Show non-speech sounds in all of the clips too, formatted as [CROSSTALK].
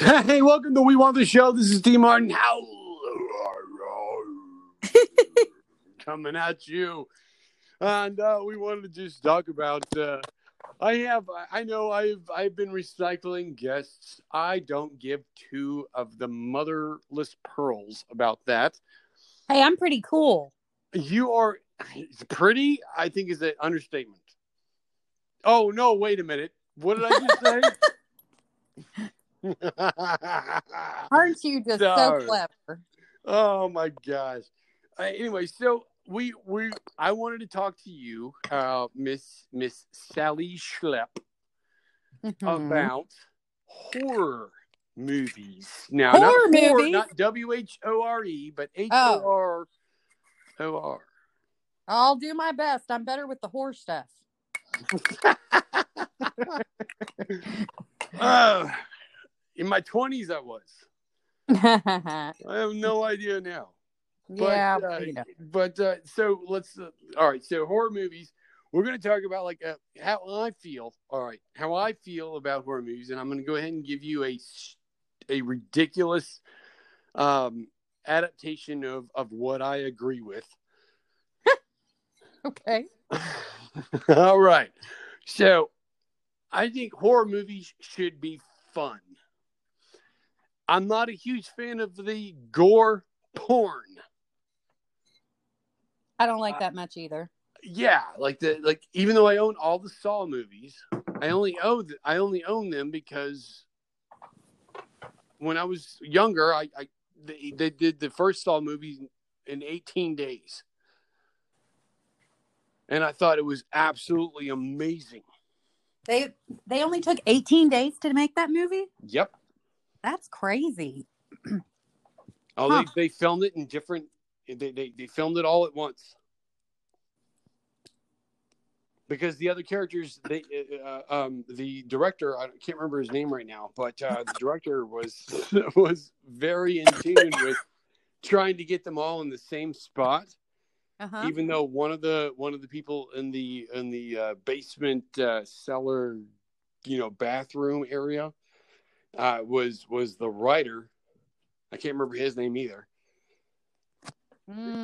[LAUGHS] Hey, welcome to We Want the Show. This is D Martin. How coming at you, and uh, we wanted to just talk about. Uh, I have, I know, I've, I've been recycling guests. I don't give two of the motherless pearls about that. Hey, I'm pretty cool. You are pretty. I think is an understatement. Oh no! Wait a minute. What did I just say? [LAUGHS] Aren't you [LAUGHS] just Sorry. so clever? Oh my gosh. Uh, anyway, so we we I wanted to talk to you, uh, Miss Miss Sally Schlepp, Mhm. about horror movies. Now, Horror not horror, movies? not W H O R E, but H Oh. O R O R. I'll do my best. I'm better with the horror stuff. Uh, [LAUGHS] in my twenties, I was. [LAUGHS] I have no idea now. But, uh, you know. but uh, so let's. Uh, all right. So horror movies. We're going to talk about like uh, how I feel. All right, how I feel about horror movies, and I'm going to go ahead and give you a a ridiculous um, adaptation of of what I agree with. [LAUGHS] Okay. [LAUGHS] all right. So I think horror movies should be fun. I'm not a huge fan of the gore porn. I don't like uh, that much either. yeah like the like even though i own all the saw movies i only own th- i only own them because when i was younger i i they, they did the first saw movie in 18 days and i thought it was absolutely amazing They they only took 18 days to make that movie. yep That's crazy. [CLEARS THROAT] oh Huh. they, they filmed it in different they, they they filmed it all at once because the other characters they uh, um the director i can't remember his name right now but uh the director was [LAUGHS] was very in tune with trying to get them all in the same spot Uh-huh. even though one of the one of the people in the in the uh, basement uh, cellar you know bathroom area uh was was the writer i can't remember his name either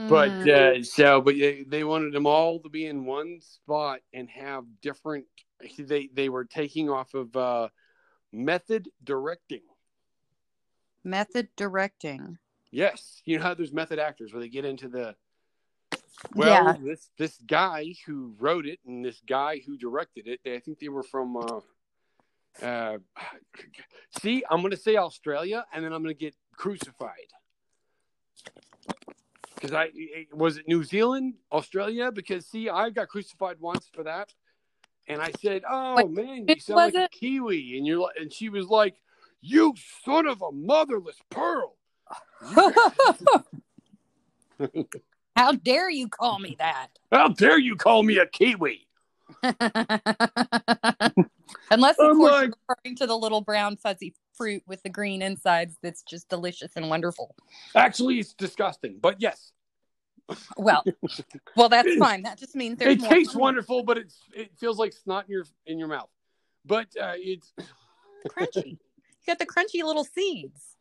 but Mm. uh, so but they, they wanted them all to be in one spot and have different they they were taking off of uh method directing method directing. yes you know how there's method actors where they get into the well Yeah. this this guy who wrote it and this guy who directed it they, i think they were from uh uh [SIGHS] see i'm gonna say australia and then i'm gonna get crucified because I was it New Zealand, Australia? Because see, I got crucified once for that, and I said, "Oh man, you sound like a? Kiwi," and you're like, and she was like, "You son of a motherless pearl!" [LAUGHS] [LAUGHS] How dare you call me that? How dare you call me a Kiwi? [LAUGHS] Unless, of I'm course, like- you're referring to the little brown fuzzy fruit with the green insides that's just delicious and wonderful. Actually, it's disgusting, but yes, Well, well, that's fine. That just means there's it more tastes wonderful, but it's it feels like snot in your in your mouth. But uh, it's crunchy. You got the crunchy little seeds. [LAUGHS]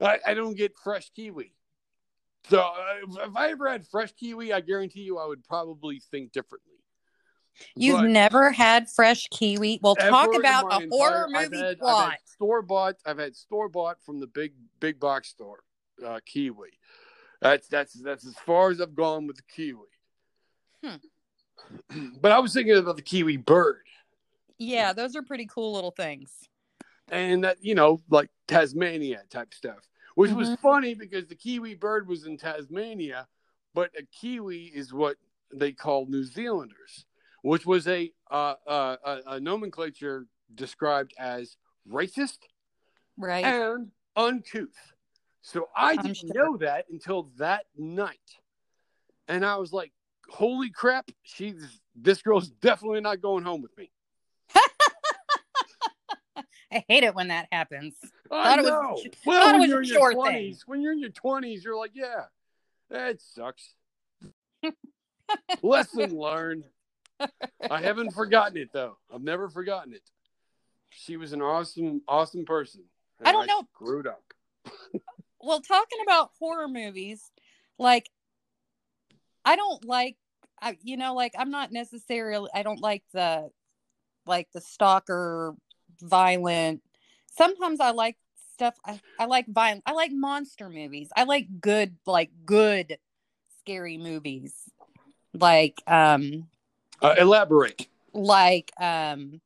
I, I don't get fresh kiwi. So uh, if I ever had fresh kiwi, I guarantee you I would probably think differently. You've But never had fresh kiwi. Well, talk about a horror entire- I've movie had- plot. store bought. I've had store bought from the big big box store uh, kiwi. That's that's that's as far as I've gone with the kiwi. Hmm. [CLEARS THROAT] But I was thinking about the kiwi bird, Yeah, those are pretty cool little things. and that you know like Tasmania type stuff, which was Mhm. funny because the kiwi bird was in Tasmania, but a kiwi is what they call New Zealanders, which was a uh, uh, a, a nomenclature described as racist Right. and uncouth. So I didn't sure. know that until that night, and I was like, "Holy crap! She's this girl's definitely not going home with me." I hate it when that happens. I Thought it was- know. thought well, it when was you're in your sure twenties, when you're in your twenties, you're like, "Yeah, that sucks." Lesson [LAUGHS] learned. I haven't forgotten it though. I've never forgotten it. She was an awesome, awesome person. I don't know. Screwed up. [LAUGHS] well, talking about horror movies, like I don't like I you know, like I'm not necessarily I don't like the like the stalker violent. Sometimes I like stuff I, I like violent I like monster movies. I like good like good scary movies. Like um Uh, elaborate. like um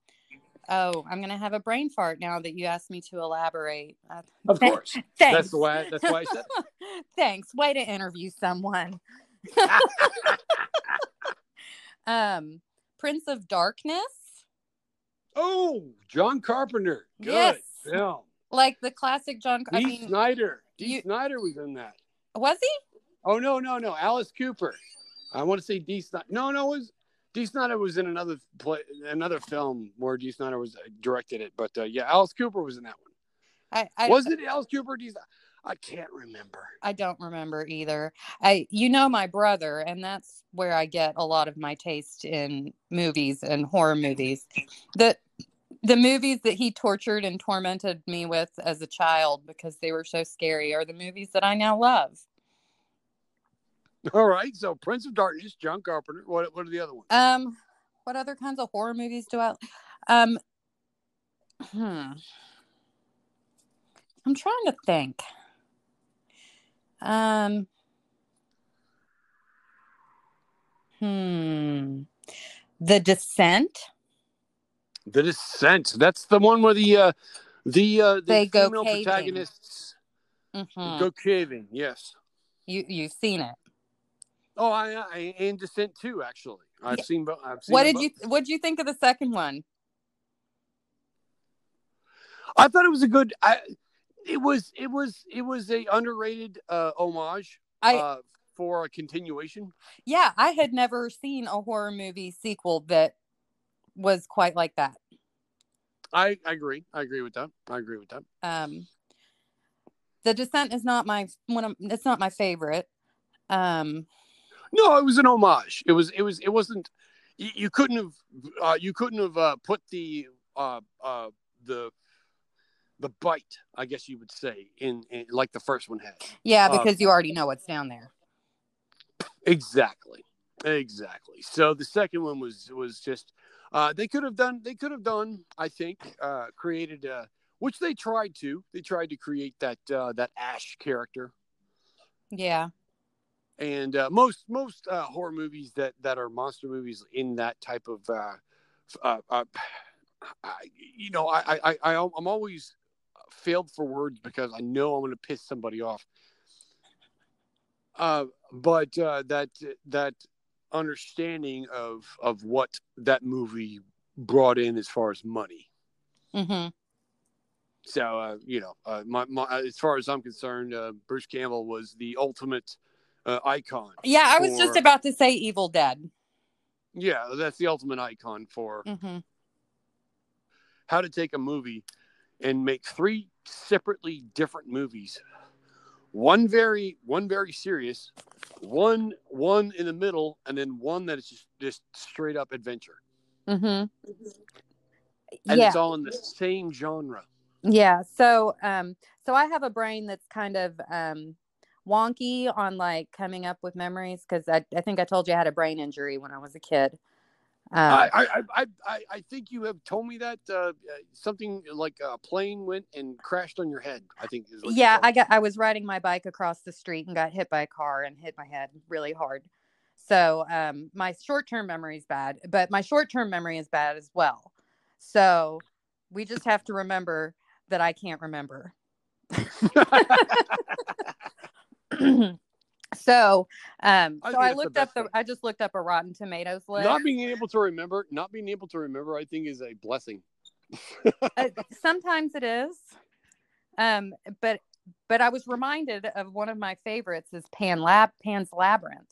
oh i'm gonna have a brain fart now that you asked me to elaborate uh, Of [LAUGHS] th- course. thanks That's why. That's why I said. [LAUGHS] thanks way to interview someone [LAUGHS] um prince of darkness oh, John Carpenter. Good Yes. film. like the classic john Dee i mean Snider. Dee you- Snider was in that. was he Oh no, no, no. Alice Cooper. I want to say Dee Snider. No, no, it was Dee Snider was in another play, another film where Dee Snider was uh, directed it. But uh, yeah, Alice Cooper was in that one. i i, was it Alice Cooper? Dee Snider? I can't remember. I don't remember either i you know my brother and that's where i get a lot of my taste in movies and horror movies the the movies that he tortured and tormented me with as a child because they were so scary are the movies that I now love. All right, so Prince of Darkness, John Carpenter. What what are the other ones? Um, what other kinds of horror movies do I? Um, hmm. I'm trying to think. Um. Hmm. The Descent. The Descent. That's the one where the uh, the uh, the They go female caving. protagonists Mhm. go caving. Yes. You you've seen it. Oh, I, I and Descent too. Actually, I've Yeah. seen both. I've seen What did you. What did you think of the second one? I thought it was a good. I, it was it was it was a underrated uh, homage I uh, for a continuation. yeah, I had never seen a horror movie sequel that was quite like that. I, I agree. I agree with that. I agree with that. Um, the Descent is not my one. Of, it's not my favorite. Um, No, it was an homage. It was it was it wasn't. You, you couldn't have uh, you couldn't have uh, put the uh, uh, the the bite, I guess you would say, in, in like the first one had. yeah, Uh, because you already know what's down there. Exactly. Exactly. So the second one was was just uh they could have done they could have done I think uh created uh which they tried to. They tried to create that uh that Ash character. Yeah, And uh most most uh horror movies that that are monster movies in that type of uh uh, uh I, you know I I I I'm always failed for words because I know I'm going to piss somebody off. Uh, but uh, that that understanding of of what that movie brought in as far as money. hmm So uh, you know, uh, my, my as far as I'm concerned, uh, Bruce Campbell was the ultimate uh, icon. yeah. I was just about to say Evil Dead. Yeah, that's the ultimate icon for mm-hmm. how to take a movie and make three separately different movies. One very one very serious, one one in the middle, and then one that is just, just straight up adventure. Mm-hmm. And Yeah, it's all in the same genre. yeah. So, um, so I have a brain that's kind of um wonky on like coming up with memories because I, I think I told you I had a brain injury when I was a kid. Um, I, I, I, I, think you have told me that uh, uh, something like a plane went and crashed on your head. I think yeah i got i was riding my bike across the street and got hit by a car and hit my head really hard. So um my short-term memory is bad but my short-term memory is bad as well. So we just have to remember that i can't remember [LAUGHS] [CLEARS THROAT] [LAUGHS] [CLEARS THROAT] so um I so think i that's the looked up the way. i just looked up a rotten tomatoes list not being able to remember, not being able to remember, I think is a blessing. uh, [LAUGHS] sometimes it is um but but i was reminded of one of my favorites is pan lab pan's labyrinth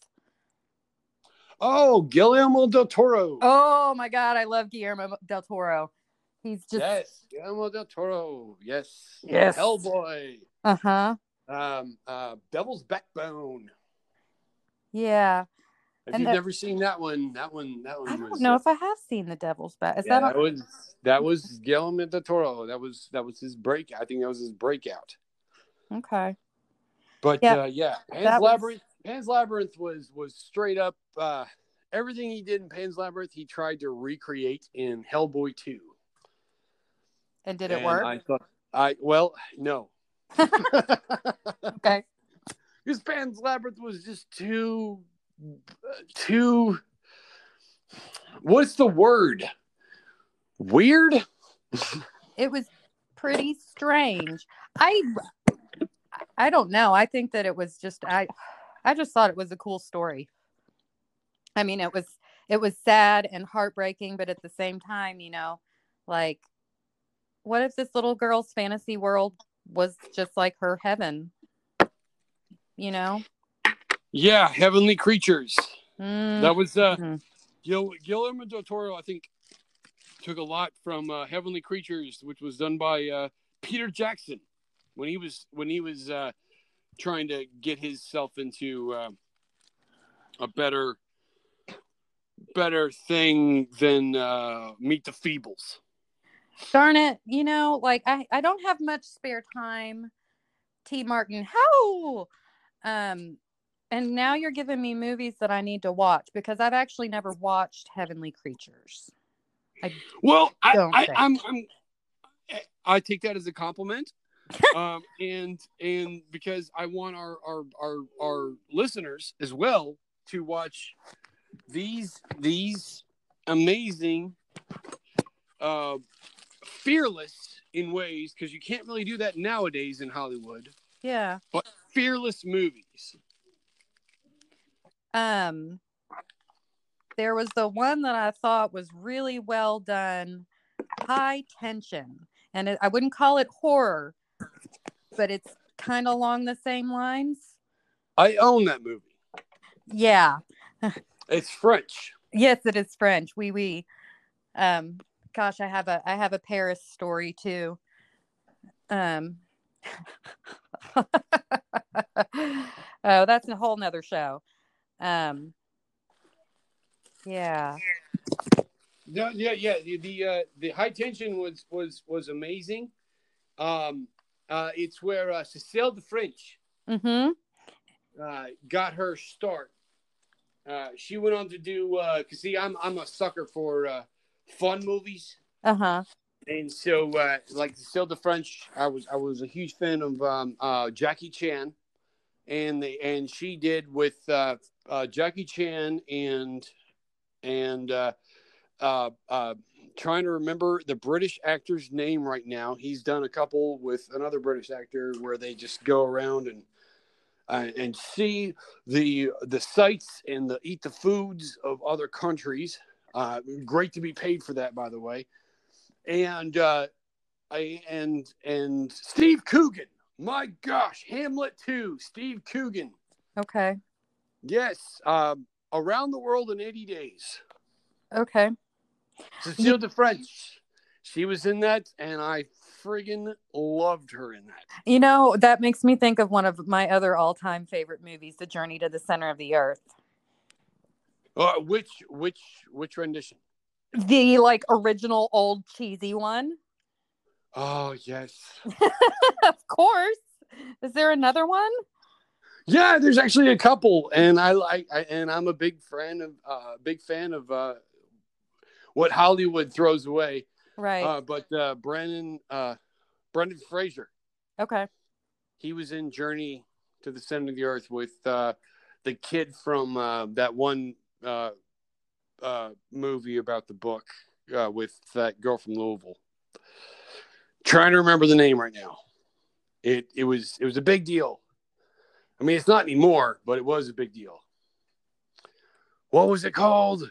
Oh, Guillermo del Toro. oh my god i love guillermo del toro he's just yes, Guillermo del Toro. Yes, Yes. Hellboy. uh-huh Um, uh, Devil's Backbone. Yeah If And you've that- never seen that one, that one, that one I don't was. know uh, if I have seen The Devil's Back. Is yeah, that that was that was [LAUGHS] Guillermo del Toro. That was that was his break. I think that was his breakout. okay? But Yeah, uh, yeah, Pan's that was- Labyrinth. Pan's Labyrinth was was straight up uh, everything he did in Pan's Labyrinth. He tried to recreate in Hellboy Two. And did it And work? I thought, I well, no, [LAUGHS] Okay. Because Pan's Labyrinth was just too, too. What's the word? Weird. It was pretty strange. I I don't know. I think that it was just I I just thought it was a cool story. I mean, it was it was sad and heartbreaking, but at the same time, you know, like what if this little girl's fantasy world was just like her heaven? You know? Yeah, Heavenly Creatures. Mm, That was uh, Mhm. Gil- Guillermo del Toro. I think took a lot from uh, Heavenly Creatures, which was done by uh, Peter Jackson when he was when he was uh, trying to get himself into uh, a better better thing than uh, Meet the Feebles. darn it, you know, like I, I don't have much spare time. T Martin, how? Um, and now you're giving me movies that I need to watch because I've actually never watched Heavenly Creatures. Well, I, I, I'm, I'm, I take that as a compliment, [LAUGHS] um, and and because I want our our our our listeners as well to watch these these amazing, uh, fearless in ways because you can't really do that nowadays in Hollywood. Yeah. Fearless movies. Um, there was the one that I thought was really well done, High Tension, and it, I wouldn't call it horror, but it's kind of along the same lines. I own that movie. Yeah. [LAUGHS] It's French. Yes, it is French. Oui, oui. Um, gosh, I have a I have a Paris story too. Um, [LAUGHS] [LAUGHS] oh, that's a whole nother show. Um, yeah. No, yeah, yeah. The the, uh, the high tension was was was amazing. Um, uh, it's where uh, Cécile de France Mm-hmm. uh, got her start. Uh, she went on to do. Uh, Cause see, I'm I'm a sucker for uh, fun movies, Uh huh. and so uh, like Cécile de France, I was I was a huge fan of um, uh, Jackie Chan, and the and she did with uh, uh, Jackie Chan and and uh, uh, uh, trying to remember the British actor's name right now. He's done a couple with another British actor where they just go around and uh, and see the the sights and the eat the foods of other countries. Uh, great to be paid for that, by the way. And uh, I and and Steve Coogan. My gosh, Hamlet 2, Steve Coogan. Okay. Yes, um, around the world in 80 days. Okay. Cécile de France. She was in that, and I friggin' loved her in that. You know that makes me think of one of my other all-time favorite movies, The Journey to the Center of the Earth. Uh, which which which rendition? The like original old cheesy one. Oh yes. [LAUGHS] of course. Is there another one? Yeah, there's actually a couple, and I like, and I'm a big fan of, uh, big fan of uh, what Hollywood throws away. Right. Uh, but uh, Brandon, uh, Brendan Fraser, okay. he was in Journey to the Center of the Earth with uh, the kid from uh, that one uh, uh, movie about the book uh, with that girl from Louisville. Trying to remember the name right now. It it was it was a big deal. I mean, it's not anymore, but it was a big deal. What was it called?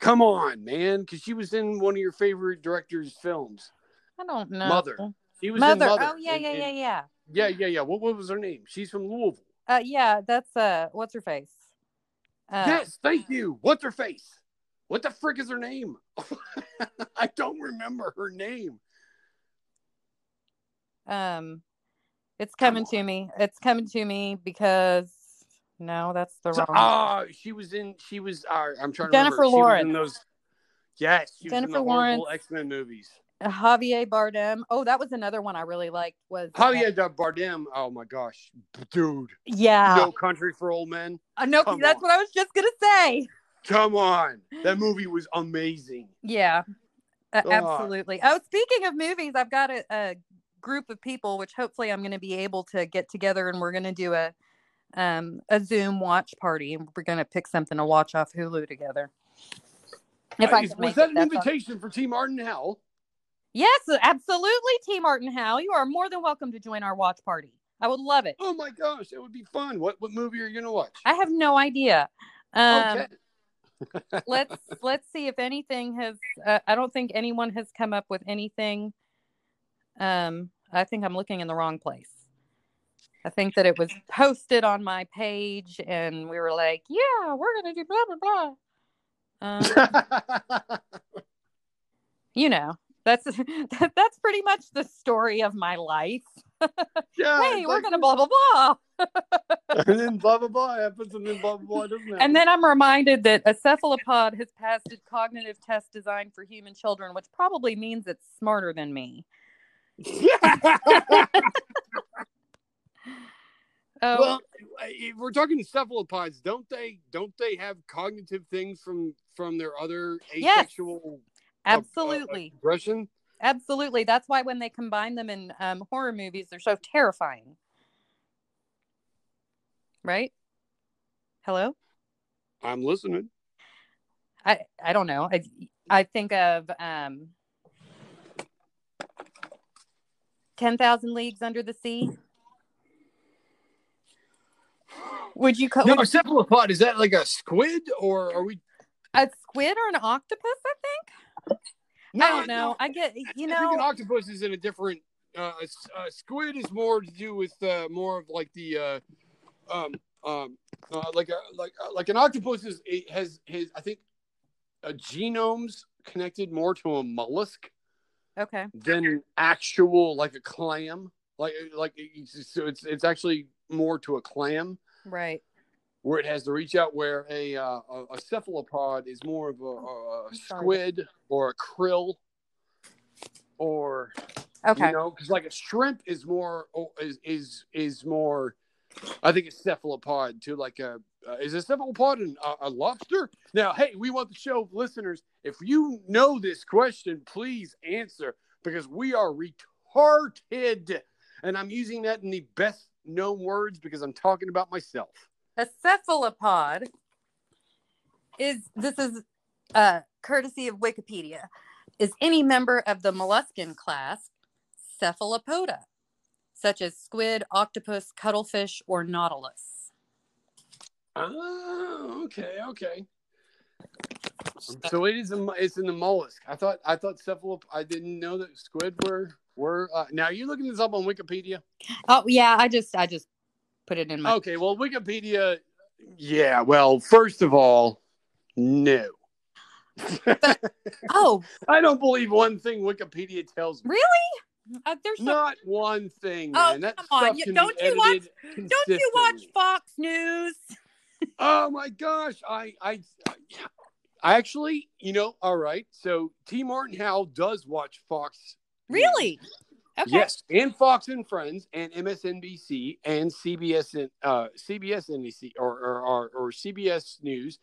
Come on, man, because she was in one of your favorite director's films. I don't know. Mother. She was Mother. in Mother. Oh yeah, And- yeah, yeah, yeah. yeah, yeah, yeah. What, what was her name? She's from Louisville. Uh, yeah, that's uh, what's her face? Uh, yes, thank you. What's her face? What the frick is her name? [LAUGHS] I don't remember her name. Um, it's coming to me. It's coming to me because No, that's the So- wrong. oh, she was in. She was. Uh, I'm trying to Jennifer remember. She was Lawrence. in those. Yes, she was Jennifer in the Lawrence. X Men movies. Javier Bardem. Oh, that was another one I really liked. Was Javier Bardem. Oh my gosh, dude. Yeah. No Country for Old Men. Uh, no, come that's on. what I was just gonna say. Come on, that movie was amazing. Yeah, Oh. absolutely. Oh, speaking of movies, I've got a, a group of people, which hopefully I'm going to be able to get together, and we're going to do a um a Zoom watch party, and we're going to pick something to watch off Hulu together. If Uh, I was that it, an that's all. invitation for T. Martin Howell? Yes, absolutely, T. Martin Howe. You are more than welcome to join our watch party. I would love it. Oh my gosh, that would be fun. What what movie are you gonna watch? I have no idea. Um, okay. let's let's see if anything has uh, i don't think anyone has come up with anything um i think i'm looking in the wrong place. I think that it was posted on my page and we were like yeah we're gonna do blah blah blah. Um, you know that's [LAUGHS] that, that's pretty much the story of my life. [LAUGHS] Yeah. hey we're like- gonna blah blah blah. And then blah blah blah [LAUGHS] happens, and then blah blah blah doesn't and then i'm reminded that a cephalopod has passed a cognitive test designed for human children which probably means it's smarter than me [LAUGHS] Oh, well, if we're talking cephalopods, don't they? Don't they have cognitive things from from their other Yes. asexual uh, uh, absolutely, aggression? absolutely. That's why when they combine them in um, horror movies, they're so terrifying. Right? Hello. I'm listening. I I don't know. I I think of um, Ten Thousand Leagues Under the Sea. Would you call No, a cephalopod is that like a squid or are we? a squid or an octopus? I think. No, I don't know. no. I get you know. I think an octopus is in a different. Uh, a a squid is more to do with uh, more of like the, uh, um, um, uh, like a like uh, like an octopus is it has his I think, a genomes connected more to a mollusk Okay. than an actual like a clam. Like like it's, so it's it's actually more to a clam Right. where it has to reach out. Where a uh, a, a cephalopod is more of a, a, a squid or a krill or Okay. you know, because like a shrimp is more oh, is is is more. I think it's cephalopod to like a uh, is a cephalopod an, a, a lobster? Now, hey, we want the show listeners. If you know this question, please answer because we are retarded, and I'm using that in the best known words because I'm talking about myself. A cephalopod is this is uh, courtesy of Wikipedia. Is any member of the molluscan class cephalopoda, such as squid, octopus, cuttlefish, or nautilus? Oh, okay, okay. So it is a, it's in the mollusk. I thought I thought cephalop. I didn't know that squid were were. Uh, now you're looking this up on Wikipedia. Oh yeah, I just I just put it in my. Okay, well Wikipedia. Yeah, well, first of all, no. [LAUGHS] Oh, I don't believe one thing Wikipedia tells me. really? Uh, there's some, Not one thing, Oh, man. That come on. You- don't you watch- don't you watch. Fox News? Oh my gosh, I, I, I actually, you know, all right. So T. Martin Howell does watch Fox. Really? Okay. Yes, and Fox and Friends, and MSNBC, and CBS, and uh, CBS NBC, or or, or, or CBS News,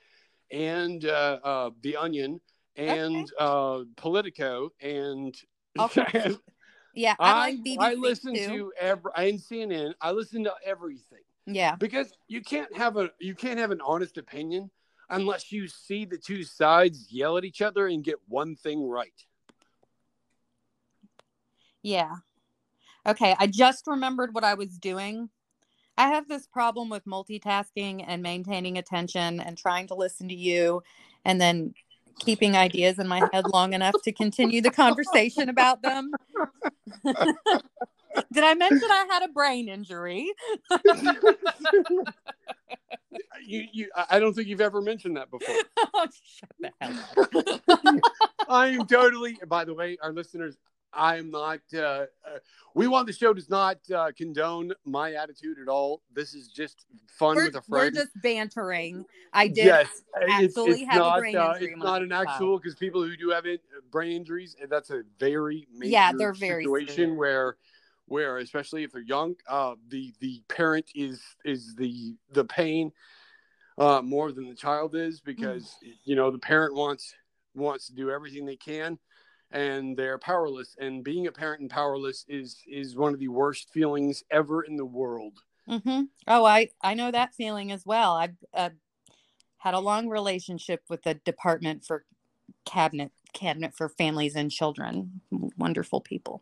and uh, uh, The Onion, and uh, Politico, and Okay. [LAUGHS] Yeah, I, I, like BBC I listen too. to every and CNN. I listen to everything Yeah. because you can't have a you can't have an honest opinion unless you see the two sides yell at each other and get one thing right. Yeah. Okay, I just remembered what I was doing. I have this problem with multitasking and maintaining attention and trying to listen to you and then keeping ideas in my head long enough to continue the conversation about them. [LAUGHS] Did I mention I had a brain injury? [LAUGHS] you, you, I I don't think you've ever mentioned that before. [LAUGHS] oh, shut the hell up. I am totally. By the way, our listeners, I'm not. Uh, uh, we want the show does not uh, condone my attitude at all. This is just fun We're, with a friend. we're just bantering. I did yes, absolutely have a not, brain uh, injury It's not an a actual because people who do have it, brain injuries, that's a very major Yeah, they're very situation where, where especially if they're young, uh, the the parent is is the the pain uh, more than the child is because Mm. you know the parent wants wants to do everything they can and they're powerless and being a parent and powerless is is one of the worst feelings ever in the world hmm Oh, I I know that feeling as well. I've uh, had a long relationship with the Department for Cabinet Cabinet for Families and Children. Wonderful people.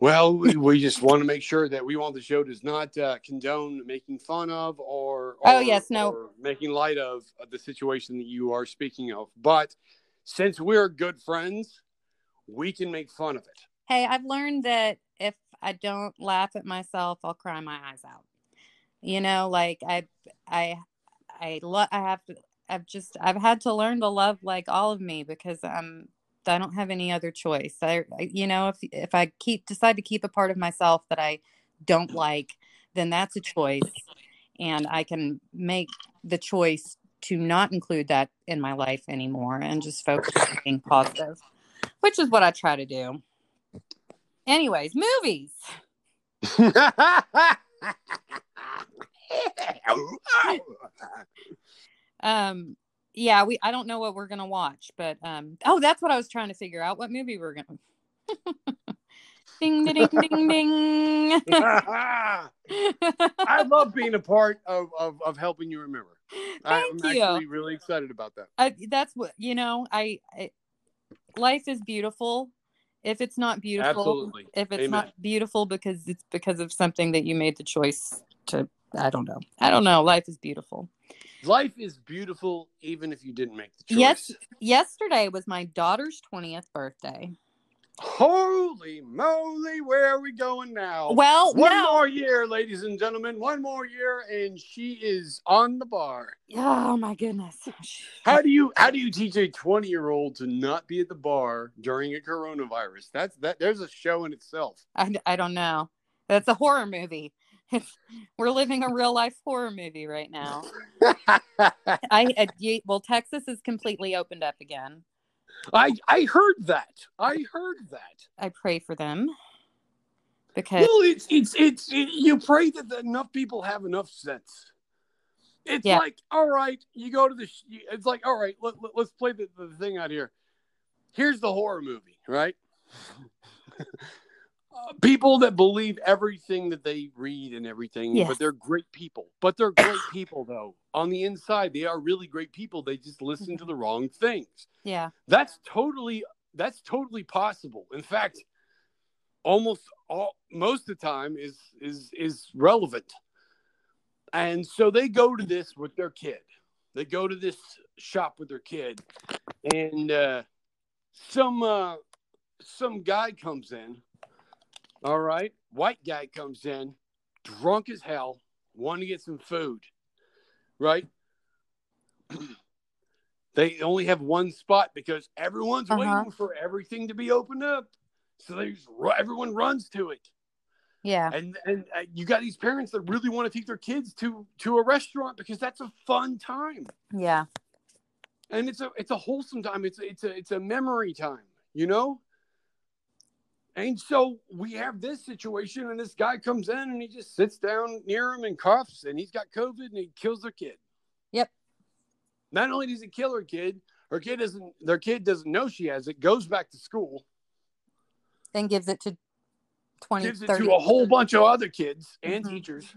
well we, [LAUGHS] just want to make sure that we want the show does not uh, condone making fun of or, Oh, yes, no. or making light of the situation that you are speaking of but since we're good friends we can make fun of it Hey, I've learned that if I don't laugh at myself, I'll cry my eyes out. You know, like I, I, I, love. I have to. I've just. I've had to learn to love like all of me because I'm. I don't have any other choice. I, I you know, if if I keep decide to keep a part of myself that I don't like, then that's a choice, and I can make the choice to not include that in my life anymore and just focus on being positive, which is what I try to do. Anyways, movies. Um, yeah, we I don't know what we're gonna watch, but um, oh, that's what I was trying to figure out. What movie we're gonna. [LAUGHS] ding, ding, ding, ding. [LAUGHS] I love being a part of, of, of helping you remember. [LAUGHS] I'm Thank you. actually really excited about that. I, that's what you know. I, I life is beautiful. If it's not beautiful, Absolutely. if it's Amen. not beautiful because it's because of something that you made the choice to, I don't know. I don't know. Life is beautiful. Life is beautiful even if you didn't make the choice. Yes. Yesterday was my daughter's twentieth birthday. Holy moly, where are we going now? Well, One no. more year, ladies and gentlemen. One more year, and she is on the bar. Oh my goodness. How do you how do you teach a 20 year old to not be at the bar during a coronavirus? That's that there's a show in itself. I, I don't know. That's a horror movie. It's, we're living a real life horror movie right now. [LAUGHS] I, I well, Texas is completely opened up again. I I heard that. I heard that. I pray for them because Well, it's it's it's it, you pray that enough people have enough sense. It's Yeah. like, all right, you go to the. It's like, all right, let, let, us play the, the thing out here. Here's the horror movie, right? [LAUGHS] People that believe everything that they read and everything, Yes. but they're great people. But they're great people, though. On the inside, they are really great people. They just listen to the wrong things yeah, that's totally that's totally possible in fact almost all most of the time is is is relevant and so they go to this with their kid they go to this shop with their kid and uh some uh some guy comes in all right white guy comes in drunk as hell wanting to get some food right [CLEARS THROAT] they only have one spot because everyone's Uh-huh. waiting for everything to be opened up. So they just, everyone runs to it, yeah, and and uh, you got these parents that really want to take their kids to to a restaurant because that's a fun time, yeah, and it's a it's a wholesome time. It's a, it's a it's a memory time, you know. And so we have this situation, and this guy comes in and he just sits down near him and coughs, and he's got COVID, and he kills their kid. Yep. Not only does he kill her kid, her kid doesn't. Their kid doesn't know she has it. Goes back to school, then gives it to 20, gives it 30. to a whole bunch of other kids and Mhm. teachers.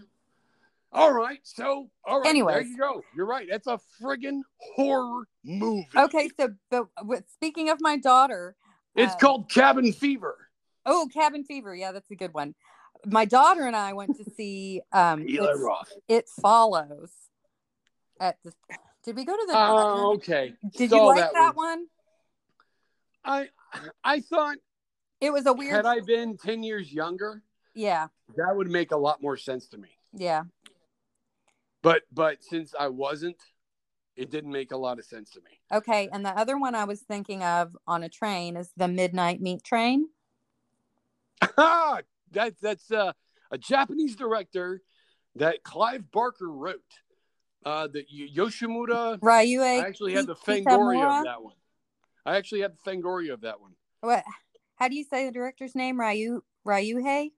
All right, so all right, there you go. You're right. That's a friggin' horror movie. Okay, so but with, speaking of my daughter, it's uh, called Cabin Fever. Oh, Cabin Fever. Yeah, that's a good one. My daughter and I went to [LAUGHS] see um Eli Roth. It Follows at the Did we go to the Oh, okay. Did Saw you like that, one. one? I I thought It was a weird had I been ten years younger, Yeah, that would make a lot more sense to me. yeah. But but since I wasn't, It didn't make a lot of sense to me. Okay, and the other one I was thinking of on a train is the Midnight Meat Train. [LAUGHS] that that's uh, a Japanese director that Clive Barker wrote. Uh, the Yoshimura. Ryue. I actually had the Fangoria of that one. I actually had the Fangoria of that one. What? How do you say the director's name? Ryu Ryuhei.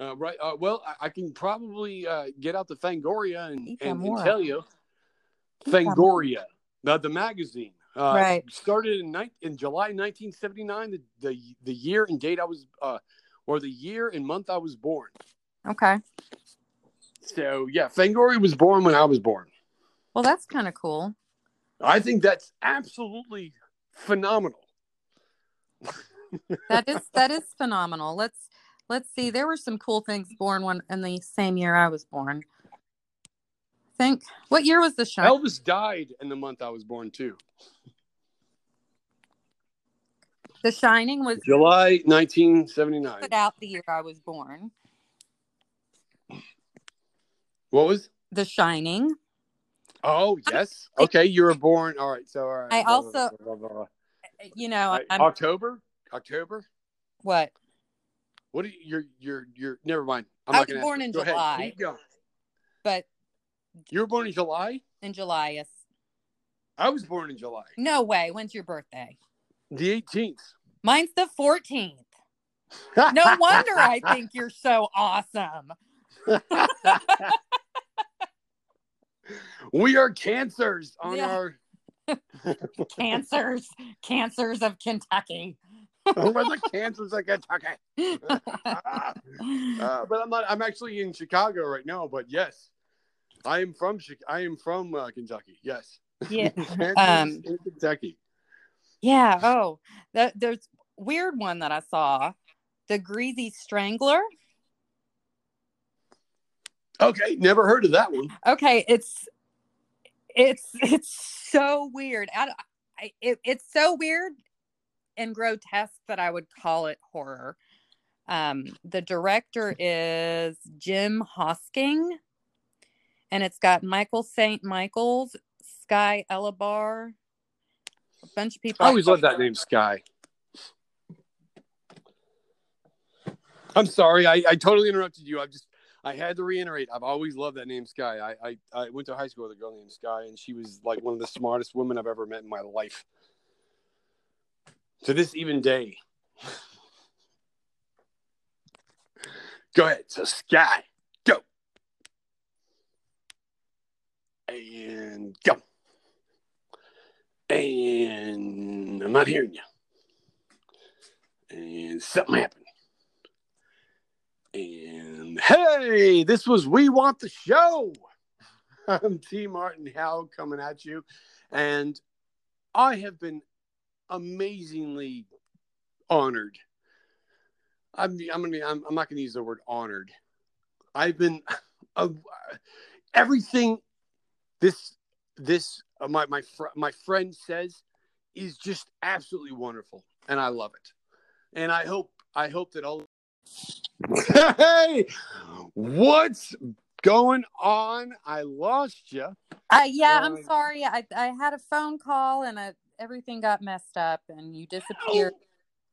Uh, right. Uh, well, I, I, can probably uh, get out the Fangoria and, and, and tell you. Fangoria, the, the magazine. Uh, right. Started in ni- in July 1979. The, the the year and date I was, uh, or the year and month I was born. Okay. So yeah, Fangoria was born when I was born. Well, that's kind of cool. I think that's absolutely phenomenal. that is [LAUGHS] that is phenomenal. Let's let's see. There were some cool things born when in the same year I was born. Think what year was the show? Elvis died in the month I was born too. The Shining was July 1979. Put out the year I was born. What was The Shining? Oh yes. Okay, you were born. All right. So all right. I also, you know, October. October. What? What are you? You're you're you're. Never mind. I'm I was born in Go July. But you were born in July. In July, yes. I was born in July. No way. When's your birthday? The 18th. Mine's the 14th. no [LAUGHS] wonder I think you're so awesome. we are cancers on yeah. our [LAUGHS] cancers, cancers of Kentucky. We're the cancers of Kentucky. [LAUGHS] uh, but I'm not. I'm actually in Chicago right now. But yes, I am from. I am from uh, Kentucky. Yes. Yeah. [LAUGHS] [LAUGHS] um, in Kentucky. Yeah. Oh, that there's weird one that I saw. The Greasy Strangler. Okay, never heard of that one. Okay, it's it's it's so weird. I, I, it, it's so weird and grotesque that I would call it horror. Um, the director is Jim Hosking, and it's got Michael St. Michaels, Sky Elobar, a bunch of people. I always love that name, Sky. I'm sorry, I, I totally interrupted you. I just I had to reiterate. I've always loved that name, Sky. I, I, I went to high school with a girl named Sky, and she was like one of the smartest women I've ever met in my life. To this even day. go ahead. So Sky, go. And go. And I'm not hearing you. And something happened. And hey, this was We Want the Show. [LAUGHS] I'm T. Martin Howe coming at you. And I have been amazingly honored. I'm, I'm, gonna, I'm, I'm not to use the word honored. I've been [LAUGHS] uh, everything this this uh, my my fr- my friend says is just absolutely wonderful, and I love it. And I hope I hope that all [LAUGHS] hey, what's going on? I lost you. Uh, yeah, I'm sorry. I I had a phone call and I, everything got messed up, and you disappeared. Oh,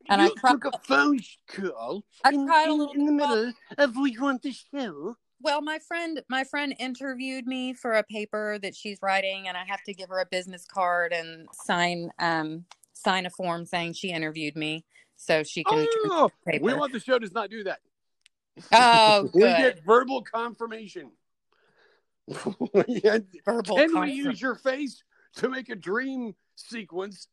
and I tried, took a phone call. I in, tried a little in, in the middle of we want the show. Well, my friend, my friend interviewed me for a paper that she's writing, and I have to give her a business card and sign um sign a form saying she interviewed me so she can. Oh, we want the show does not do that. Oh, [LAUGHS] we get verbal confirmation. [LAUGHS] verbal. Can we use your face to make a dream sequence?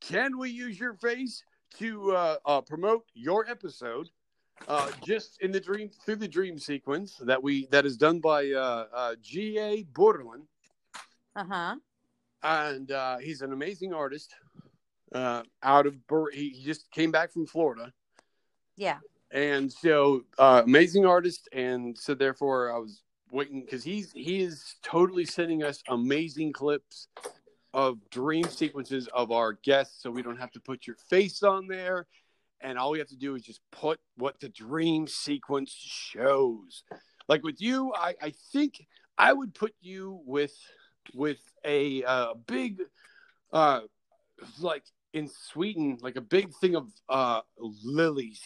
Can we use your face to uh, uh, promote your episode? Uh, just in the dream through the dream sequence that we that is done by uh, uh, G.A. Borderland. Uh huh. And uh, he's an amazing artist uh, out of he, he just came back from Florida. Yeah. And so uh, amazing artist, and so therefore I was waiting because he's he is totally sending us amazing clips of dream sequences of our guests, so we don't have to put your face on there, and all we have to do is just put what the dream sequence shows. Like with you, I, I think I would put you with with a uh, big, uh, like in Sweden, like a big thing of uh, lilies.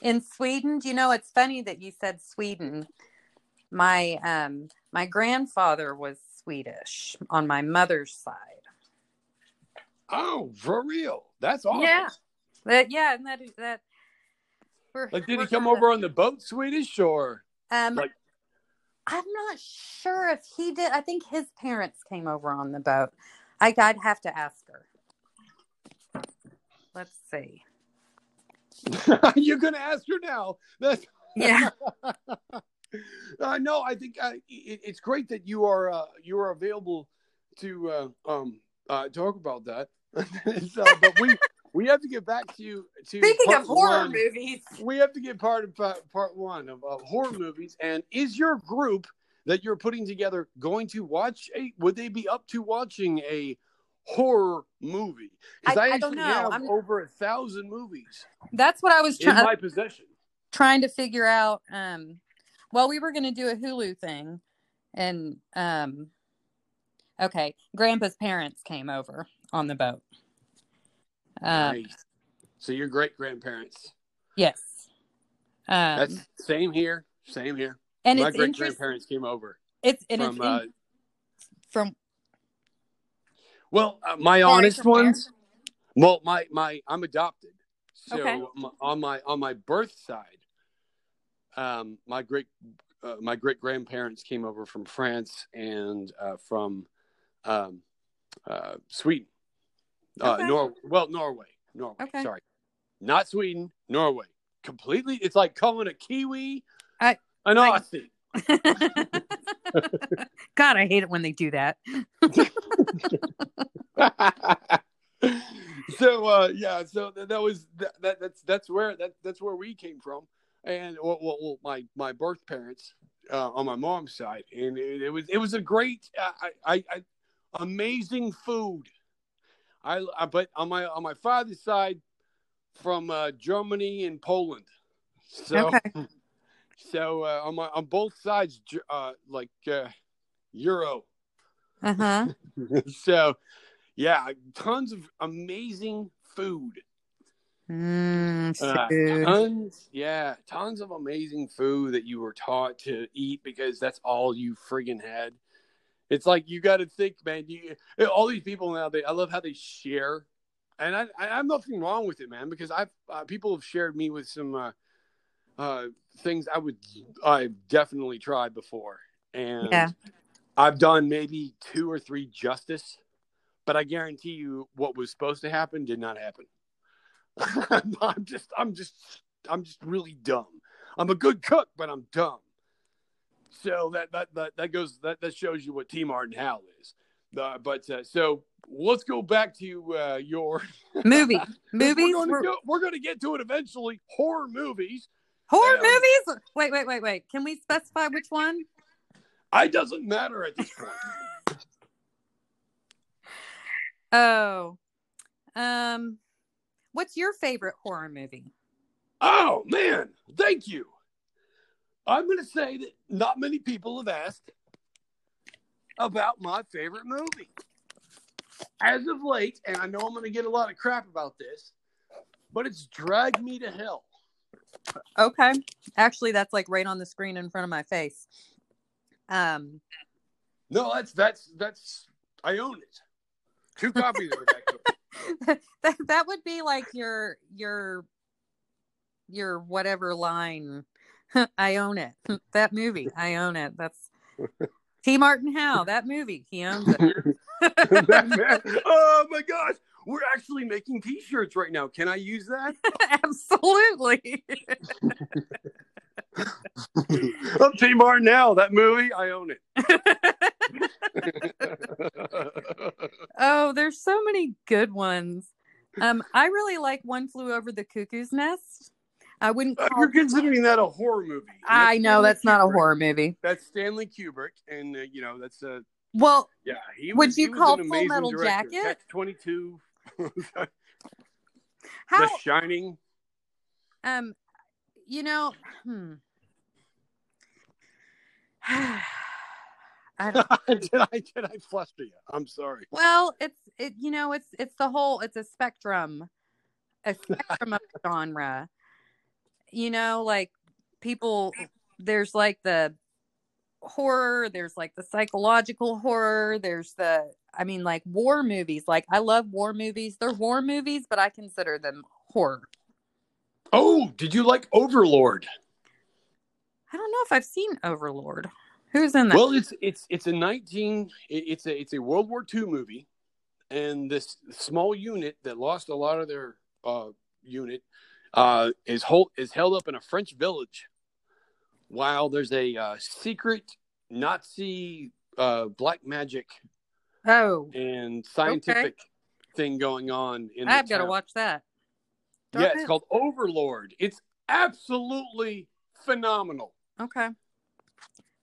In Sweden, do you know it's funny that you said Sweden. My um my grandfather was Swedish on my mother's side. Oh, for real? That's awesome. Yeah. But yeah, and that that we're, Like, did he come over on the boat, Swedish, or Um, like- I'm not sure if he did. I think his parents came over on the boat. I, I'd have to ask her. Let's see. [LAUGHS] you're gonna ask her now? That's Yeah. [LAUGHS] uh, no, I think uh, it, it's great that you are uh, you are available to uh, um uh, talk about that. [LAUGHS] so, but we we have to get back to you. to Speaking of horror one. movies, we have to get part of part, part one of, of horror movies. And is your group that you're putting together going to watch a? Would they be up to watching a horror movie? Because I- I, I don't actually know. have I'm- over a thousand movies that's what I was in trying my possession. trying to figure out. Um, well, we were going to do a Hulu thing, and um, okay, Grandpa's parents came over on the boat. Um, nice. So your great grandparents. Yes. Um, That's same here. Same here. and my great grandparents came over It's and from it's in- uh, from well, uh, my honest ones. Well, my my I'm adopted. So Okay. my, on my on my birth side, um, my great uh, my great grandparents came over from France and uh, from um, uh, Sweden, uh, Okay. Nor well Norway, Norway. Okay. Sorry, not Sweden, Norway. Completely, it's like calling a Kiwi I- an I- Aussie. [LAUGHS] God, I hate it when they do that. [LAUGHS] so uh yeah so that, that was that, that that's that's where that that's where we came from and well, well, my my birth parents uh on my mom's side and it, it was it was a great I, I i amazing food I, I but on my on my father's side from uh germany and poland so Okay. [LAUGHS] so uh, on my on both sides uh like uh euro Uh huh. [LAUGHS] so yeah tons of amazing food Mm, Uh, food. tons yeah tons of amazing food that you were taught to eat because that's all you friggin had it's like you got to think man you all these people now they i love how they share. And i i have nothing wrong with it man because i've uh, people have shared me with some uh uh things i would i've definitely tried before. And Yeah. i've done maybe two or three justice but i guarantee you what was supposed to happen did not happen. [LAUGHS] I'm just i'm just i'm just really dumb. I'm a good cook but i'm dumb so that that that, that goes that, that shows you what T Martin Hal is uh, but uh, so let's go back to uh, your [LAUGHS] Movie. we're Movies. going, We're- go, we're going to get to it eventually horror movies Horror Yeah. movies? Wait, wait, wait, wait. Can we specify which one? I doesn't matter at this point [LAUGHS] Oh. Um what's your favorite horror movie? Oh man, thank you. I'm going to say that not many people have asked about my favorite movie. As of late, and I know I'm going to get a lot of crap about this, but it's Drag Me to Hell. Okay. Actually, that's like right on the screen in front of my face. Um No, that's that's that's I own it. Two [LAUGHS] copies of it that that would be like your your your whatever line. [LAUGHS] I own it. [LAUGHS] That movie. I own it. That's [LAUGHS] T. Martin Howe. That movie. He owns it. Oh my gosh, we're actually making T-shirts right now. Can I use that? Absolutely. I'm T Martin now. That movie, I own it. oh, there's so many good ones. Um, I really like One Flew Over the Cuckoo's Nest. I wouldn't Uh. You're considering that a horror movie. I know Stanley that's not a horror movie. That's Stanley Kubrick, and uh, you know that's a. Well, yeah. He Would was, you he call Full Metal director. Jacket? Twenty Two, [LAUGHS] how The Shining. um, you know, hmm. [SIGHS] I [LAUGHS] did I did I fluster you? I'm sorry. well, it's it. You know, it's it's the whole. It's a spectrum, a spectrum of [LAUGHS] genre. You know, like people. There's like the horror. There's like the psychological horror. There's the. I mean, like war movies. Like I love war movies. They're war movies, but I consider them horror. Oh, did you like Overlord? I don't know if I've seen Overlord. Who's in that? Well, it's it's it's a 19 it's a it's a World War II movie and this small unit that lost a lot of their uh unit uh is hold is held up in a French village while there's a uh, secret Nazi uh black magic oh, and scientific thing going on in I've got to watch that. Yeah, it's Okay. called Overlord. It's absolutely phenomenal. Okay.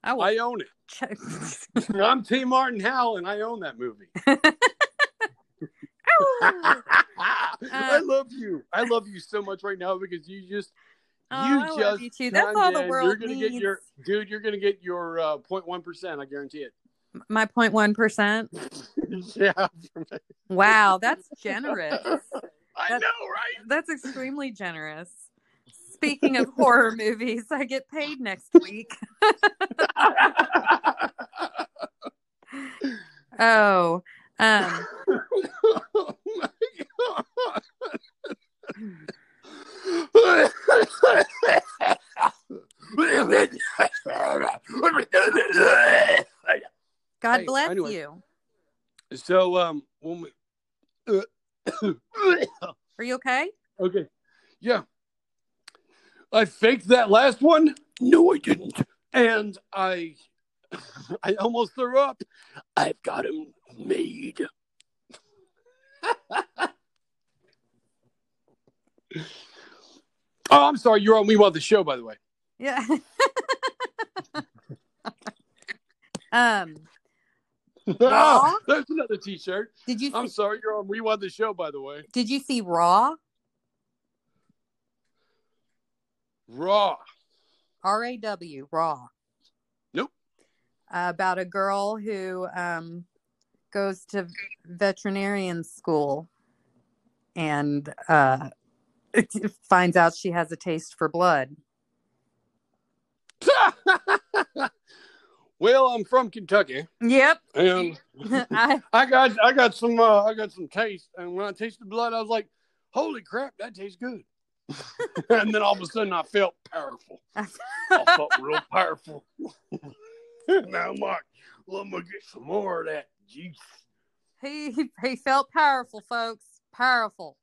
I I own it. [LAUGHS] I'm T. Martin Howell, and I own that movie. [LAUGHS] [LAUGHS] Uh, I love you. I love you so much right now because you just [LAUGHS] Oh, you just love you too. That's all the world You're gonna needs. get your dude. You're gonna get your uh, 0.1 percent. I guarantee it. My 0.1 percent. [LAUGHS] yeah, Wow, [LAUGHS] that's generous. I That's- know, right? That's extremely generous. Speaking of horror movies, I get paid next week. Oh, um, oh my god. God Hey, bless anyway. you. So um when we [COUGHS] Are you okay? Okay. Yeah. I faked that last one. No, I didn't. And I [COUGHS] I almost threw up. I've got him made. oh, I'm sorry. You're on We Want the Show, by the way. Yeah. [LAUGHS] um, Ah, [LAUGHS] there's another T-shirt. did you I'm sorry. You're on We Want the Show, by the way. did you see Raw? Raw. R A W Raw. Nope. about a girl who um goes to veterinarian school and uh [LAUGHS] finds out she has a taste for blood. [LAUGHS] well, I'm from Kentucky, Yep. and [LAUGHS] I I got I got some uh, I got some taste, and when I tasted blood, I was like, "Holy crap, that tastes good!" [LAUGHS] and then all of a sudden, I felt powerful. I felt real powerful. [LAUGHS] now I'm like, well, I'm gonna get some more of that juice. he he felt powerful, folks. Powerful.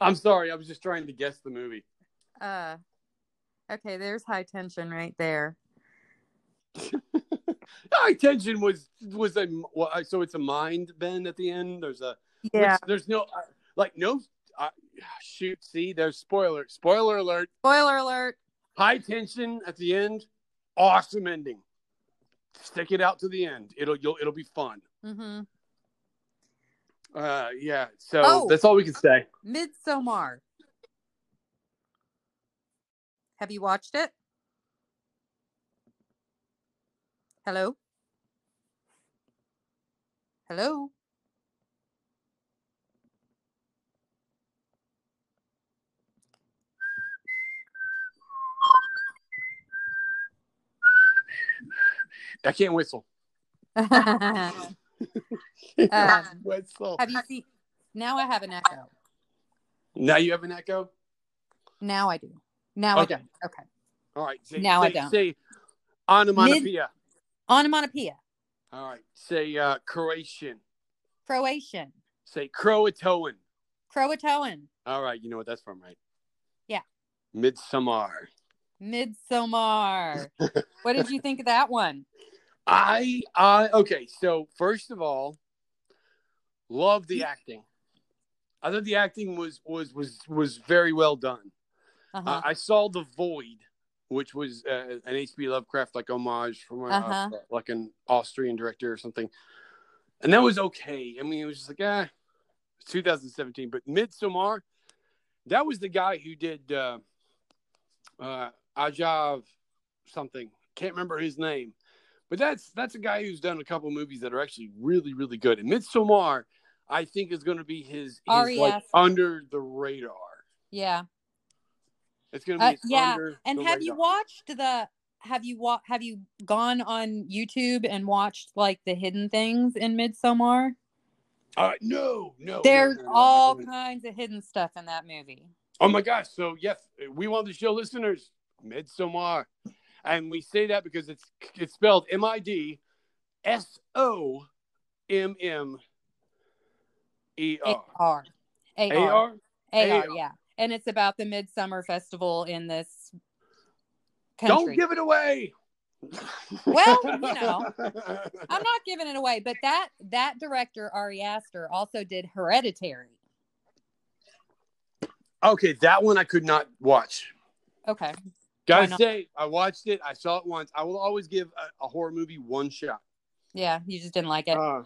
I'm sorry, I was just trying to guess the movie. Uh okay, there's high tension right there. [LAUGHS] High tension was was a well, I- so it's a mind bend at the end. There's a Yeah. there's no like no uh, shoot. See, there's spoiler spoiler alert. Spoiler alert. High tension at the end. Awesome ending. Stick it out to the end. It'll you'll, it'll be fun. Mm-hmm. Uh, yeah. So Oh. that's all we can say. Midsommar. Have you watched it? Hello? Hello? I can't whistle. [LAUGHS] [LAUGHS] have Um, whistle. you seen? Now I have an echo. Now you have an echo. Now I do. Now I don't. Okay. All right. Say, Now I don't. Say onomatopoeia. Onomatopoeia. All right. Say uh, Croatian. Croatian. Say Croatoan. Croatoan. All right. You know what that's from, right? Yeah. Midsummer. Midsommar. [LAUGHS] what did you think of that one? I I okay. So first of all, love the acting. I thought the acting was was was was very well done. Uh-huh. Uh, I saw The Void, which was uh, an H.P. Lovecraft like homage from uh, Uh-huh. like an Austrian director or something, and that was okay. I mean, it was just like ah, it's 2017. But Midsommar, that was the guy who did uh, uh, Ajav something. Can't remember his name, but that's that's a guy who's done a couple movies that are actually really really good. And Midsommar, I think is going to be his, his like under the radar. Yeah. It's going to be Uh, yeah, And have you watched the have you wa- have you gone on YouTube and watched like the hidden things in Midsommar? Uh, no, no. no, There's no, no, I all kinds of hidden stuff in that movie. Oh my gosh! So yes, we want to show listeners Midsommar, and we say that because it's it's spelled M I D S O M M E A R R. A R. R. A R, yeah. And it's about the Midsummer Festival in this country. Don't give it away. Well, you [LAUGHS] know, I'm not giving it away, but that that director Ari Aster also did Hereditary. okay, that one I could not watch. Okay. Gotta not? say, I watched it. I saw it once. I will always give a, a horror movie one shot. Yeah, you just didn't like it. Uh,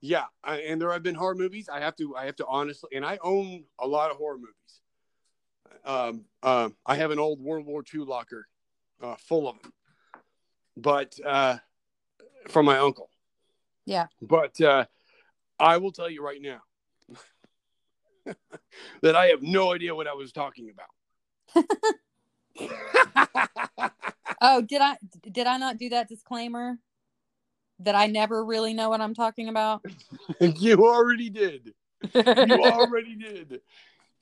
yeah, I, and there have been horror movies. I have to, I have to honestly, and I own a lot of horror movies. Um, um, I have an old World War II locker uh, full of them, but uh, from my uncle. Yeah. But uh, I will tell you right now [LAUGHS] that I have no idea what I was talking about. [LAUGHS] Oh, did I did I not do that disclaimer? That I never really know what I'm talking about. [LAUGHS] you already did. you already did.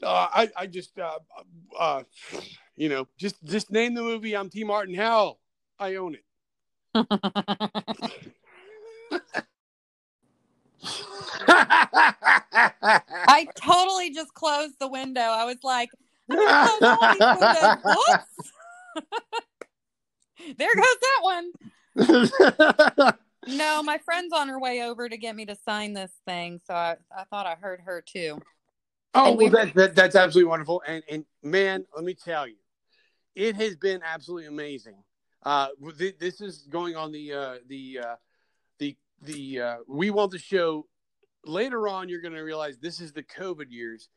Uh, I I just uh, uh, you know just just name the movie. I'm T. Martin. Hell, I own it. [LAUGHS] I totally just closed the window. I was like, I'm gonna close all these windows. Whoops. [LAUGHS] there goes that one. [LAUGHS] No, my friend's on her way over to get me to sign this thing, so I, I thought I heard her too. Oh, well, that, that that's absolutely wonderful. And and man, let me tell you, it has been absolutely amazing. Uh, th- this is going on the uh, the uh, the the uh, we want the show. Later on, you're going to realize this is the COVID years,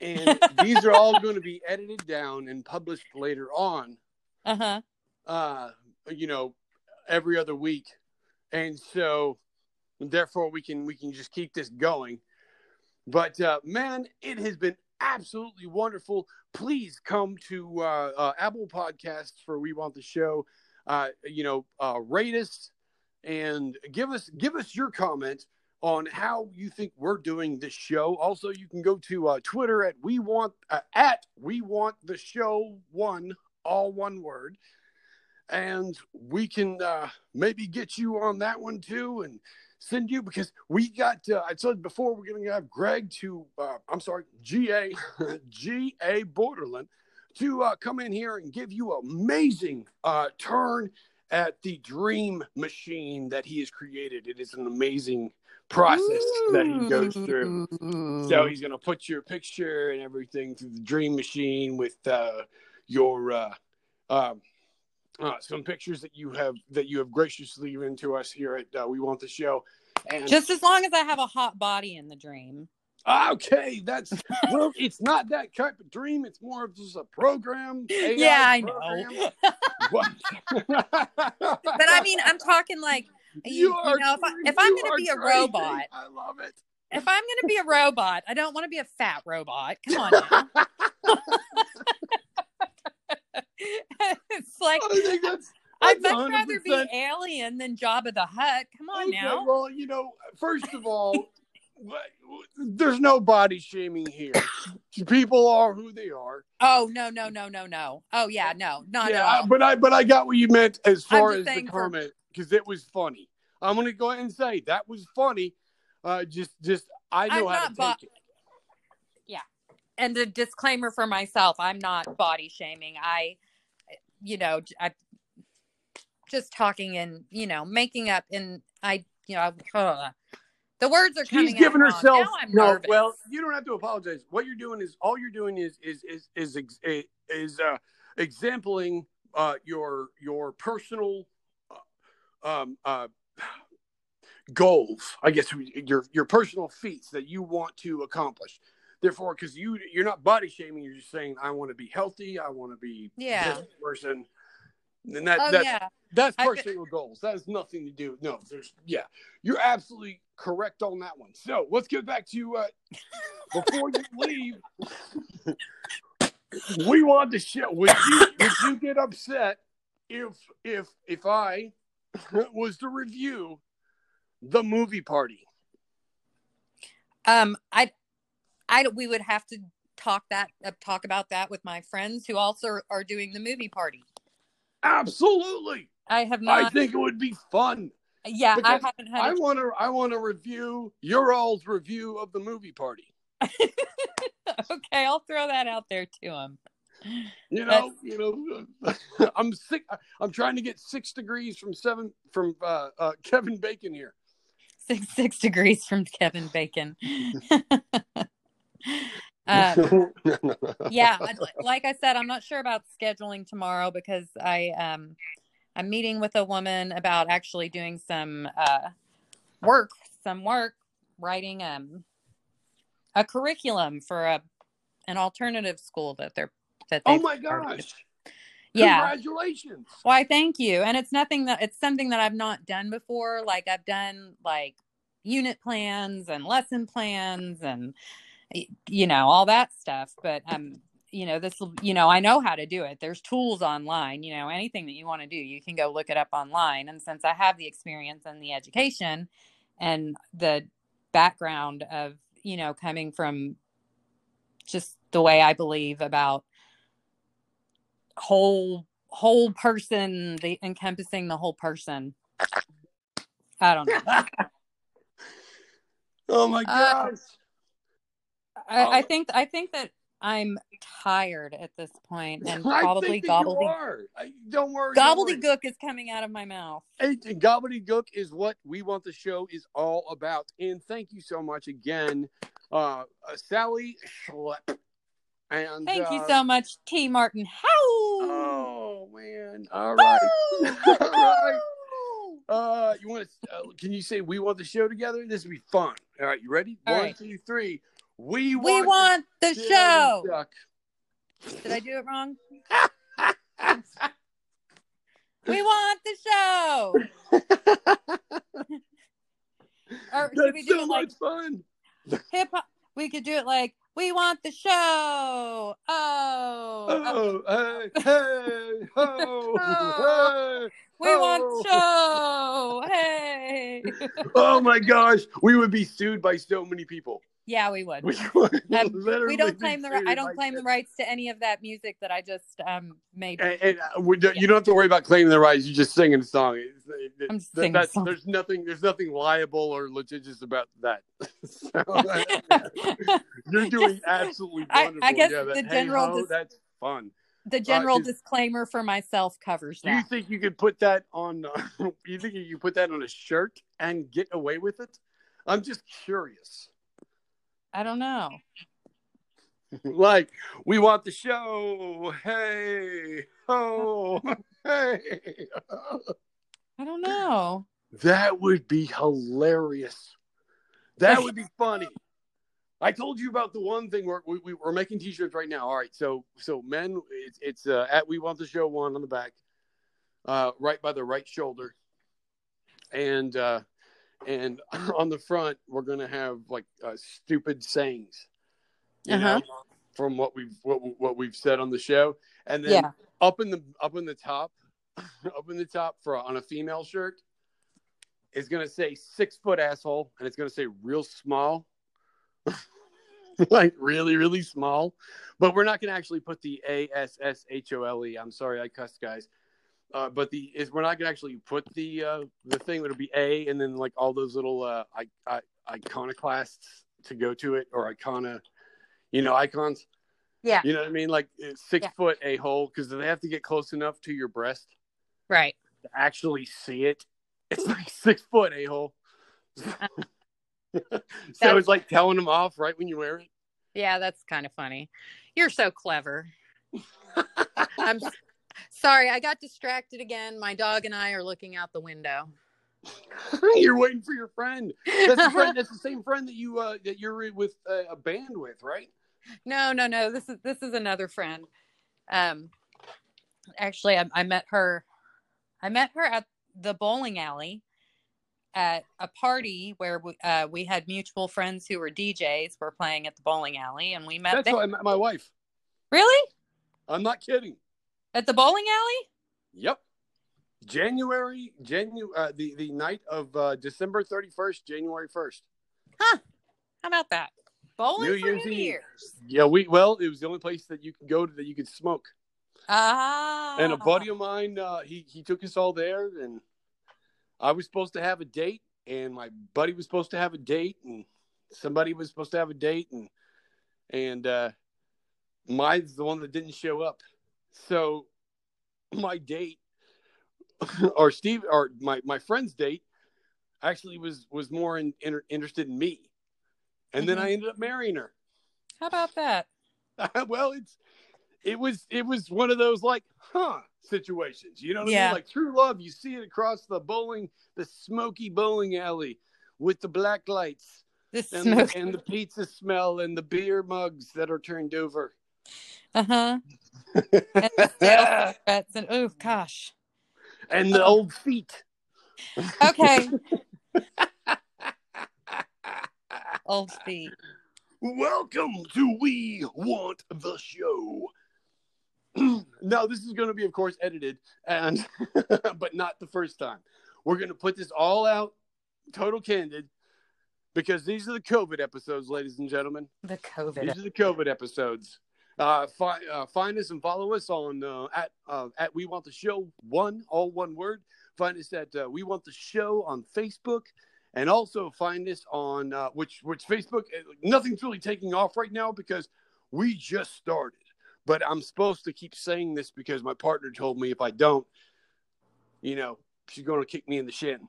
and [LAUGHS] these are all going to be edited down and published later on. Uh huh. uh, you know, every other week, and so therefore we can we can just keep this going. But uh, man, it has been absolutely wonderful. Please come to uh, uh, Apple Podcasts for We Want the Show. Uh, you know, uh, rate us and give us give us your comment on how you think we're doing this show. Also, you can go to uh, Twitter at we want at we want the show one all one word and we can maybe get you on that one too and send you because we got uh, i said before we're going to have greg to uh, i'm sorry ga ga [LAUGHS] borderland to uh, come in here and give you an amazing uh, turn at the dream machine that he has created. It is an amazing process that he goes through. So he's going to put your picture and everything through the dream machine with uh, your uh, um, uh, some pictures that you have that you have graciously given to us here at uh, We Want the Show. And Just as long as I have a hot body in the dream. okay, that's well, it's not that type of dream. It's more of just a program. AI yeah, I know. program. [LAUGHS] but But, I mean, I'm talking like you, you are know, if, I, if I'm going to be a crazy. robot, I love it. if I'm going to be a robot, I don't want to be a fat robot. Come on now. [LAUGHS] [LAUGHS] it's like I think that's. I'd much rather be alien than Jabba the Hutt. Come on Okay, now. Well, you know, first of all, [LAUGHS] there's no body shaming here. People are who they are. Oh no no no no no. Oh yeah no not yeah, at all. but I but I got what you meant as far as the comment because it was funny. I'm gonna go ahead and say that was funny. Uh, just just I know I'm how to bo- take it. Yeah, and a disclaimer for myself i'm not body shaming i you know i just talking and you know making up and i you know uh, the words are coming She's giving herself. no, well, you don't have to apologize. What you're doing is all you're doing is is is is ex- is, is uh, exempling uh, your your personal uh, um, uh, goals. I guess your your personal feats that you want to accomplish. Therefore, because you you're not body shaming, you're just saying I want to be healthy. I want to be Yeah. this person. And that, Oh that's, yeah. that's I personal goals. That has nothing to do. No, there's yeah, you're absolutely correct on that one. So let's get back to uh, before you [LAUGHS] leave. we want to show. Would you would you get upset if if if I [LAUGHS] was to review the movie party? Um, I, I, we would have to talk that uh, talk about that with my friends who also are doing the movie party. Absolutely. I have I think it would be fun. yeah, I haven't had. a- want to. I want to review your all's review of the movie party. [LAUGHS] okay, I'll throw that out there to him. You know, you know, [LAUGHS] I'm sick. I'm trying to get six degrees from seven from uh, uh, Kevin Bacon here. Six six degrees from Kevin Bacon. [LAUGHS] [LAUGHS] [LAUGHS] um, yeah, like I said, I'm not sure about scheduling tomorrow because I um I'm meeting with a woman about actually doing some uh work, some work writing um a curriculum for a an alternative school that they're that they oh my gosh! yeah. Congratulations! why thank you. And it's nothing that it's something that i've not done before. Like i've done like unit plans and lesson plans and you know all that stuff but um you know this you know i know how to do it. There's tools online you know anything that you want to do you can go look it up online. And since i have the experience and the education and the background of you know coming from just the way i believe about whole whole person the encompassing the whole person i don't know. [LAUGHS] Oh my Uh, gosh! I, I Oh. think I think that I'm tired at this point, [LAUGHS] and probably gobbledygook Don't worry. don't worry. is coming out of my mouth. And gobbledygook is what we want the show is all about. And thank you so much again, uh, uh, Sally Schlepp. And Thank you uh, so much, T. Martin. How? Oh man! All right, [LAUGHS] all right. [LAUGHS] Uh, you want to? Uh, can you say we want the show together? This would be fun. All right, you ready? All One, right. two, three. We want. we want the show. Duck. Did I do it wrong? [LAUGHS] We want the show. [LAUGHS] Or should we That's do so it like fun. [LAUGHS] hip hop? We could do it like we want the show. Oh, Oh, hey, hey, ho, Oh. hey. We want [LAUGHS] show. Hey. [LAUGHS] Oh my gosh, we would be sued by so many people. yeah, we would. We, [LAUGHS] would Um, we don't claim the I don't claim the rights to any of that music that I just um made. And, and uh, don't, you don't have to worry about claiming the rights. You're just singing a song. It- it- I'm that- singing a song. There's nothing. There's nothing liable or litigious about that. So, you're doing absolutely I- I wonderful. guess yeah, that, the hey general ho, dis- that's fun. The general is- disclaimer for myself covers Do you think you could put that on? Uh, [LAUGHS] you think you could put that on a shirt and get away with it? I'm just curious. I don't know. [LAUGHS] like we want the show. Hey, oh, [LAUGHS] hey. I don't know. That would be hilarious. That would be funny. I told you about the one thing we're we, we, we're making T-shirts right now. All right, so so men, it's it's uh, at we want the show one on the back, uh, right by the right shoulder, and uh, and [LAUGHS] on the front we're gonna have like uh, stupid sayings, Uh-huh. know, from what we've what, what we've said on the show, and then Yeah. up in the up in the top, [LAUGHS] up in the top for on a female shirt is gonna say six foot asshole, and it's gonna say real small, [LAUGHS] like really really small. But we're not gonna actually put the A S S H O L E. I'm sorry, I cussed, guys. Uh, but the is we're not gonna actually put the uh, the thing. It'll be A, and then like all those little uh, I, I, iconoclasts to go to it, or icona, you know, icons. Yeah. You know what I mean? Like six Yeah. foot a hole because they have to get close enough to your breast Right. to actually see it. It's like six foot a hole. [LAUGHS] so it's like telling them off right when you wear it. Yeah, that's kind of funny. You're so clever. [LAUGHS] I'm sorry, I got distracted again. My dog and I are looking out the window. you're waiting for your friend. That's the friend. [LAUGHS] That's the same friend that you uh, that you're with uh, a band with, right? no, no, no. This is this is another friend. Um, actually, I, I met her I met her at the bowling alley at a party where we, uh, we had mutual friends who were DJs were playing at the bowling alley, and we met That's there. how I met my wife. Really? I'm not kidding. At the bowling alley? Yep. January, Janu- uh, the the night of uh, December 31st, January 1st. Huh? How about that? Bowling New Year's New Eve. Year's. Yeah, we well, it was the only place that you could go to that you could smoke. Ah. And a buddy of mine, uh, he he took us all there, and I was supposed to have a date, and my buddy was supposed to have a date, and somebody was supposed to have a date, and and uh, mine's the one that didn't show up. So [CLEARS THROAT] my date, [LAUGHS] or Steve, or my my friend's date, actually was was more in, inter- interested in me, and then Mhm. I ended up marrying her. How about that? [LAUGHS] well, it's it was it was one of those like huh situations. You know what I Yeah. mean? Like true love. You see it across the bowling, the smoky bowling alley with the black lights The and the, and the pizza smell and the beer mugs that are turned over. Uh huh. [LAUGHS] And the and oh gosh. and the old feet. Okay. [LAUGHS] Old feet. Welcome to We Want the Show. [CLEARS THROAT] no, this is going to be, of course, edited, and [LAUGHS] but not the first time. We're going to put this all out, total candid, because these are the COVID episodes, ladies and gentlemen. The COVID. These are the COVID episodes. Uh, fi- uh, find us and follow us on uh, at uh, at We Want the Show one, all one word. Find us at uh, We Want the Show on Facebook, and also find us on uh, which which Facebook. Nothing's really taking off right now because we just started. But I'm supposed to keep saying this because my partner told me if I don't, you know, she's going to kick me in the shin.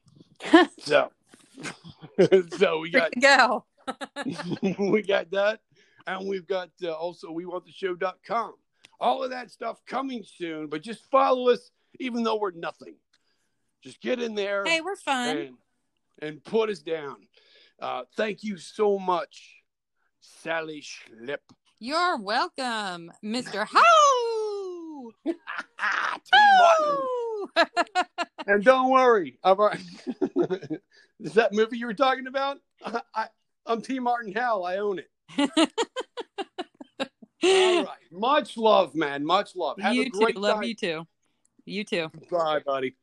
[LAUGHS] So, [LAUGHS] so we got go. [LAUGHS] we got that and we've got uh, also we want the show.com all of that stuff coming soon but just follow us even though we're nothing just get in there Hey, we're fun. and, and put us down uh, thank you so much sally schlip You're welcome, Mr. How. T. And don't worry I've already... [LAUGHS] is that movie you were talking about I, [LAUGHS] I, i'm t martin howell i own it all [LAUGHS] right much love man much love have you a great too. Love time. you too. You too. Bye, buddy.